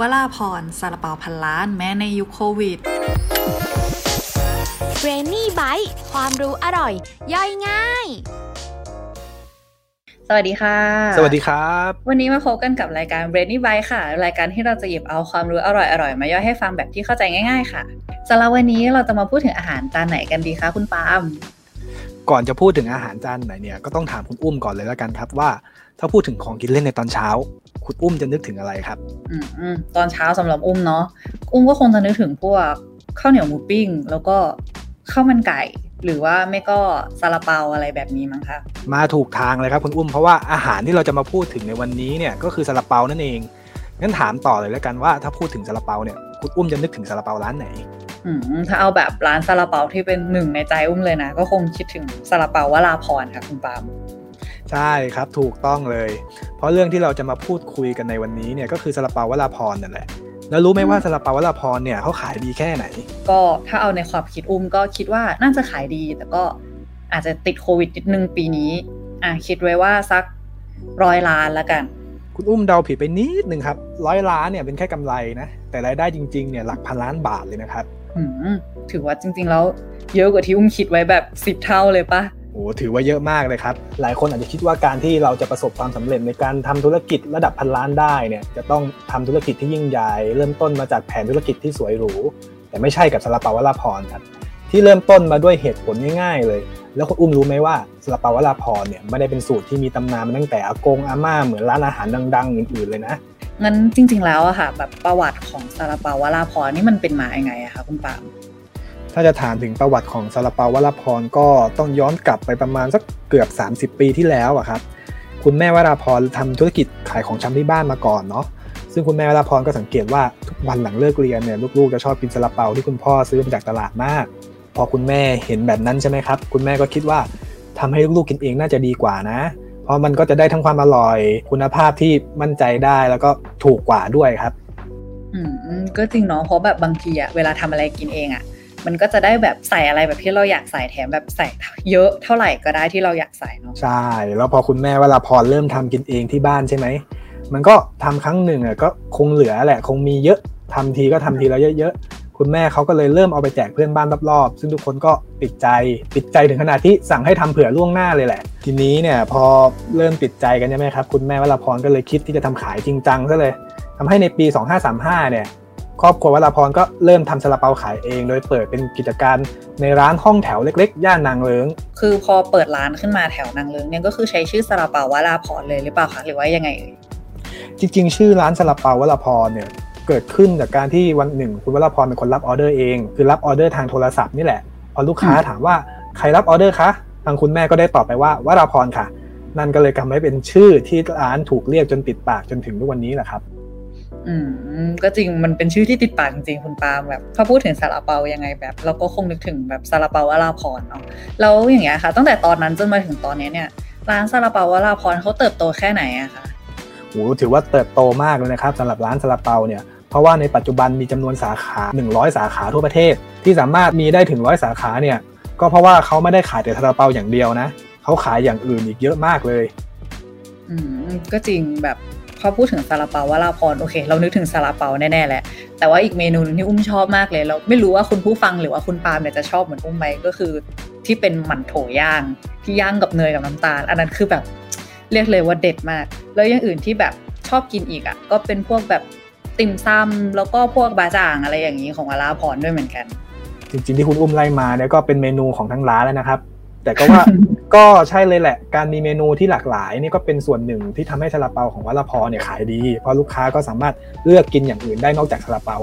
วลาพรซาลาเปาพันล้านแม้ในยุคโควิดเรนนี่ไบต์ความรู้อร่อย ย่อยง่าย สวัสดีค่ะ สวัสดีครับ วันนี้มาพบกันกับรายการ r a i n y b y ค่ะ รายการที่เราจะหยิบเอาความรู้อร่อยๆมาย่อยให้ฟังแบบที่เข้าใจง่าย ๆ ค่ะสำหรับวันนี้เราจะมาพูดถึงอาหารจานไหนกันดีคะคุณปาล์ม ก่อนจะพูดถึงอาหารจานไหนเนี่ยก็ต้องถามคุณอุ้มก่อนเลยแล้วกันครับว่า ถ้าพูดถึงของกินเล่นในตอนเช้า คุณอุ้มจะนึกถึงอะไรครับ อืมตอนเช้าสำหรับอุ้มเนาะอุ้มก็คงจะนึกถึงพวกข้าวเหนียวหมูปิ้ง แล้วก็ข้าวมันไก่ หรือว่าไม่ก็ซาลาเปาอะไรแบบนี้มั้งคะมาถูกทางเลยครับคุณอุ้มเพราะว่าอาหารที่เราจะมาพูดถึงในวันนี้เนี่ยก็คือซาลาเปานั่นเองงั้นถามต่อเลยแล้วกันว่าถ้าพูดถึงซาลาเปาเนี่ยคุณอุ้มจะนึกถึงซาลาเปาร้านไหน ถ้าเอาแบบร้านซาลาเปาที่เป็นหนึ่งในใจอุ้มเลยนะ ก็คงคิดถึงซาลาเปาวลาพรค่ะคุณปาล์มใช่ครับถูกต้องเลย เพราะเรื่องที่เราจะมาพูดคุยกันในวันนี้เนี่ยก็คือซาลาเปาวลาพรนั่นแหละแล้วรู้ไหมว่าซาลาเปาวลาพรเนี่ยเขาขายดีแค่ไหน ก็ถ้าเอาในความคิดอุ้มก็คิดว่าน่าจะขายดี แต่ก็อาจจะติดโควิดนิดนึงปีนี้อะคิดไว้ว่าสักร้อยล้านแล้วกัน คุณอุ้มเดาผิดไปนิดนึงครับร้อยล้านเนี่ยเป็นแค่กำไรนะแต่รายได้จริงๆเนี่ยหลักพันล้านบาทเลยนะครับ ถือว่าจริง ๆ แล้วเยอะกว่าที่อุ้มคิดไว้แบบสิบเท่าเลยปะโอ้ถือว่าเยอะมากเลยครับ หลายคนอาจจะคิดว่าการที่เราจะประสบความสำเร็จในการทำธุรกิจระดับพันล้านได้เนี่ยจะต้องทำธุรกิจที่ยิ่งใหญ่เริ่มต้นมาจากแผนธุรกิจที่สวยหรู แต่ไม่ใช่กับสลาปาวลาพรครับที่เริ่มต้นมาด้วยเหตุผลง่ายๆเลย แล้วคุณอุ้มรู้ไหมว่าสลาปาวลาพรเนี่ยไม่ได้เป็นสูตรที่มีตำนานมาตั้งแต่อากงอาม่าเหมือนร้านอาหารดังๆ อื่นๆเลยนะ งั้นจริง ๆ แล้วอะค่ะ แบบประวัติของซาลาเปาวลาพรนี่มันเป็นมาอย่างไงอะคะคุณปามถ้าจะถามถึงประวัติของซาลาเปาวลาพรก็ต้องย้อนกลับไปประมาณสักเกือบ 30 ปีที่แล้วอะครับคุณแม่วราพรทำธุรกิจขายของชำที่บ้านมาก่อนเนาะซึ่งคุณแม่วราพรก็สังเกตว่าทุกวันหลังเลิกเรียนเนี่ยลูกๆจะชอบกินซาลาเปาที่คุณพ่อซื้อมาจากตลาดมาก พอคุณแม่เห็นแบบนั้นใช่ไหมครับ คุณแม่ก็คิดว่าทำให้ลูกๆกินเองน่าจะดีกว่านะ ราะมันก็จะได้ทั้งความอร่อย คุณภาพที่มั่นใจได้แล้วก็ถูกกว่าด้วยครับ อืมก็จริงเนาะเพราะแบบบางทีอะเวลาทำอะไรกินเองอะมันก็จะได้แบบใส่อะไรแบบที่เราอยากใส่แถมแบบใส่เยอะเท่าไหร่ก็ได้ที่เราอยากใส่เนาะใช่ แล้วพอคุณแม่เวลาพรเริ่มทำกินเองที่บ้านใช่ไหมมันก็ทำครั้งหนึ่งอะก็คงเหลือแหละ คงมีเยอะทำทีก็ทำทีแล้วเยอะๆ คุณแม่เขาก็เลยเริ่มเอาไปแจกเพื่อนบ้านรอบๆ ซึ่งทุกคนก็ติดใจ ติดใจถึงขนาดที่สั่งให้ทำเผื่อล่วงหน้าเลยแหละ ทีนี้เนี่ยพอเริ่มติดใจกันใช่ไหมครับ คุณแม่วลาพรก็เลยคิดที่จะทำขายจริงจังซะเลยทำให้ในปี 2535 เนี่ยครอบครัววราพรก็เริ่มทำซาลาเปาขายเอง โดยเปิดเป็นกิจการในร้านห้องแถวเล็ก ๆ ย่านนางเลิงคือพอเปิดร้านขึ้นมาแถวนางเลิงเนี่ยก็คือใช้ชื่อซาลาเปาวราพรเลยหรือเปล่าคะหรือว่ายังไงเอ่ยจริงๆ ชื่อร้านซาลาเปาวราพรเนี่ย เกิดขึ้นจากการที่วันหนึ่ง คุณวราพรเป็นคนรับออเดอร์เอง คือรับออเดอร์ทางโทรศัพท์นี่แหละ พอลูกค้าถามว่าใครรับออเดอร์คะทางคุณแม่ก็ได้ตอบไปว่าวราพรค่ะ นั่นก็เลยทำให้เป็นชื่อที่ร้านถูกเรียกจนติดปากจนถึงทุกวันนี้แหละครับ อืมก็จริงมันเป็นชื่อที่ติดปากจริงคุณปาล์มแบบถ้าพูดถึงซาลาเปายังไงแบบ เราก็คงนึกถึงแบบซาลาเปาวราพรเนาะแล้วอย่างเงี้ยค่ะ ตั้งแต่ตอนนั้นจนมาถึงตอนนี้เนี่ยร้านซาลาเปาวราพรเขาเติบโตแค่ไหนอะคะโหถือว่าเติบโตมากเลยนะครับสำหรับร้านซาลาเปาเนี่ย เพราะว่าในปัจจุบันมีจำนวนสาขา 100 สาขาทั่วประเทศ ที่สามารถมีได้ถึงร้อยสาขาเนี่ยก็เพราะว่าเขาไม่ได้ขายแต่ซาลาเปาอย่างเดียวนะเขาขายอย่างอื่นอีกเยอะมากเลยอืมก็จริงแบบพอพูดถึงซาลาเปาวราลาพรโอเค เรานึกถึงซาลาเปาแน่ๆแหละแต่ว่าอีกเมนูนึงที่อุ้มชอบมากเลยเราไม่รู้ว่าคุณผู้ฟังหรือว่าคุณปาล์มเนี่ยจะชอบเหมือนอุ้มไหมก็คือ ที่เป็นหมั่นโถย่างที่ย่างกับเนยกับน้ำตาล อันนั้นคือแบบเรียกเลยว่าเด็ดมาก แล้วอย่างอื่นที่แบบชอบกินอีกอะก็เป็นพวกแบบ ติ่มซำแล้วก็พวกบาจ่างอะไรอย่างนี้ของวราพรด้วยเหมือนกัน จริงๆที่คุณอุ้มไล่มาเนี่ยก็เป็นเมนูของทั้งร้านแล้วนะครับ แต่ก็ว่าก็ใช่เลยแหละ การมีเมนูที่หลากหลายนี่ก็เป็นส่วนหนึ่งที่ทำให้ซาลาเปาของวัลพอเนี่ยขายดี เพราะลูกค้าก็สามารถเลือกกินอย่างอื่นได้นอกจากซาลาเปา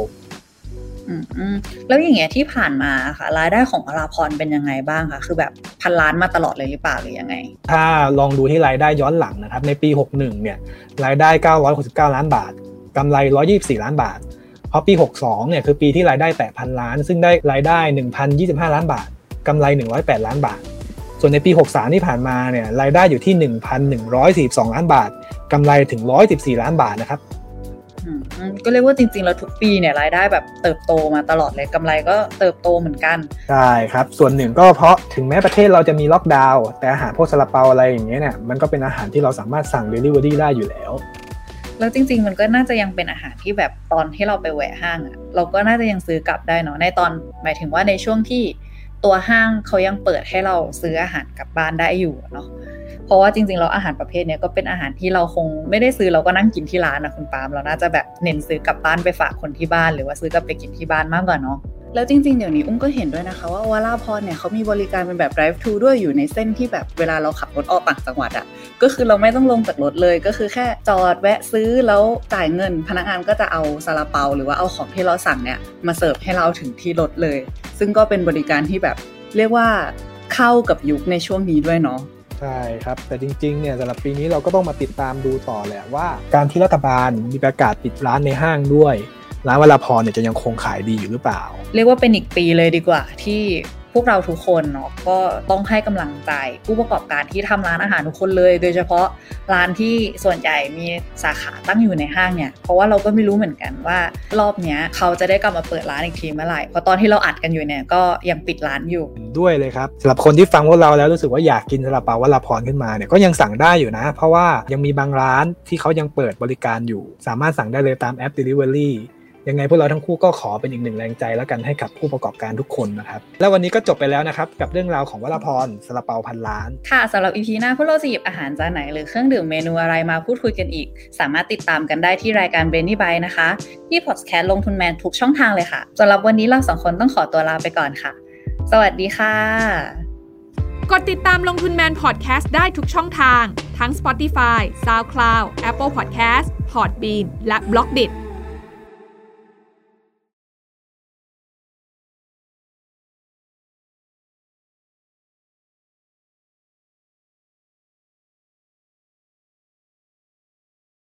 อืมแล้วอย่างเงี้ยที่ผ่านมาค่ะรายได้ของอราพรเป็นยังไงบ้างคะคือแบบพันล้านมาตลอดเลยหรือเปล่าหรือยังไง ถ้าลองดูที่รายได้ย้อนหลังนะครับในปี 61เนี่ยรายได้ 969 ล้านบาท กำไร 124 ล้านบาท เพราะปี 62 เนี่ยคือปีที่รายได้แตะพันล้าน ซึ่งได้รายได้ 1,025 ล้านบาท กำไร 108 ล้านบาท ส่วนในปี 63 ที่ผ่านมาเนี่ยรายได้อยู่ที่ 1,142 ล้านบาท กำไรถึง 114 ล้านบาทนะครับก็เรียกว่าจริงๆ แล้วทุกปีเนี่ยรายได้แบบเติบโตมาตลอดเลยกำไรก็เติบโตเหมือนกัน ใช่ครับ ส่วนหนึ่งก็เพราะถึงแม้ประเทศเราจะมีล็อกดาวน์แต่อาหารพวกซาลาเปาอะไรอย่างเงี้ยเนี่ยมันก็เป็นอาหารที่เราสามารถสั่งเดลิเวอรี่ได้อยู่แล้ว แล้วจริง ๆ มันก็น่าจะยังเป็นอาหารที่แบบตอนที่เราไปแหวะห้างอะเราก็น่าจะยังซื้อกลับได้เนาะในตอนหมายถึงว่าในช่วงที่ตัวห้างเขายังเปิดให้เราซื้ออาหารกลับบ้านได้อยู่เนาะเพราะว่าจริงๆเราอาหารประเภทเนี้ยก็เป็นอาหารที่เราคงไม่ได้ซื้อเราก็นั่งกินที่ร้านนะคุณปาล์มเราน่าจะแบบเน้นซื้อกลับบ้านไปฝากคนที่บ้าน หรือว่าซื้อกลับไปกินที่บ้านมากกว่าเนาะ แล้วจริงๆ เดี๋ยวนี้อุ้มก็เห็นด้วยนะคะว่าวาลาพรเนี่ยเขามีบริการเป็นแบบ drive thru ด้วยอยู่ในเส้นที่แบบเวลาเราขับรถออกต่างจังหวัดอะก็คือเราไม่ต้องลงจากรถเลย ก็คือแค่จอดแวะซื้อแล้วจ่ายเงิน พนักงานก็จะเอาซาลาเปา หรือว่าเอาของที่เราสั่งเนี่ยมาเสิร์ฟให้เราถึงที่รถเลย ซึ่งก็เป็นบริการที่แบบเรียกว่าเข้ากับยุคในช่วงนี้ด้วยเนาะใช่ครับ แต่จริงๆเนี่ยสำหรับปีนี้เราก็ต้องมาติดตามดูต่อแหละว่า การที่รัฐบาลมีประกาศปิดร้านในห้างด้วย ร้านวลาพรเนี่ยจะยังคงขายดีอยู่หรือเปล่า เรียกว่าเป็นอีกปีเลยดีกว่าที่พวกเราทุกคนเนาะก็ต้องให้กำลังใจผู้ประกอบการที่ทำร้านอาหารทุกคนเลย โดยเฉพาะร้านที่ส่วนใหญ่มีสาขาตั้งอยู่ในห้างเนี่ย เพราะว่าเราก็ไม่รู้เหมือนกันว่ารอบเนี้ยเขาจะได้กลับมาเปิดร้านอีกทีเมื่อไหร่เพราะตอนที่เราอัดกันอยู่เนี่ยก็ยังปิดร้านอยู่ด้วยเลยครับสำหรับคนที่ฟังพวกเราแล้วรู้สึกว่าอยากกินซาลาเปาวลาพรขึ้นมาเนี่ยก็ยังสั่งได้อยู่นะ เพราะว่ายังมีบางร้านที่เขายังเปิดบริการอยู่ สามารถสั่งได้เลยตามแอป Delivery ยังไงพวกเราทั้งคู่ก็ขอเป็นอีกหนึ่งแรงใจแล้วกันให้กับผู้ประกอบการทุกคนนะครับ แล้ววันนี้ก็จบไปแล้วนะครับ กับเรื่องราวของวลาพรซาลาเปาพันล้าน ค่ะสำหรับอีพีหน้าพวกเราจะหยิบอาหารจานไหน หรือเครื่องดื่มเมนูอะไรมาพูดคุยกันอีก สามารถติดตามกันได้ที่รายการเบนนี่ไบนะคะ ที่พอดแคสต์ลงทุนแมนทุกช่องทางเลยค่ะสำหรับวันนี้เราสองคนต้องขอตัวลาไปก่อนค่ะ สวัสดีค่ะ กดติดตามลงทุนแมนพอดแคสต์ได้ทุกช่องทาง ทั้ง Spotify, SoundCloud, Apple Podcast, Podbean และ b l o k d i t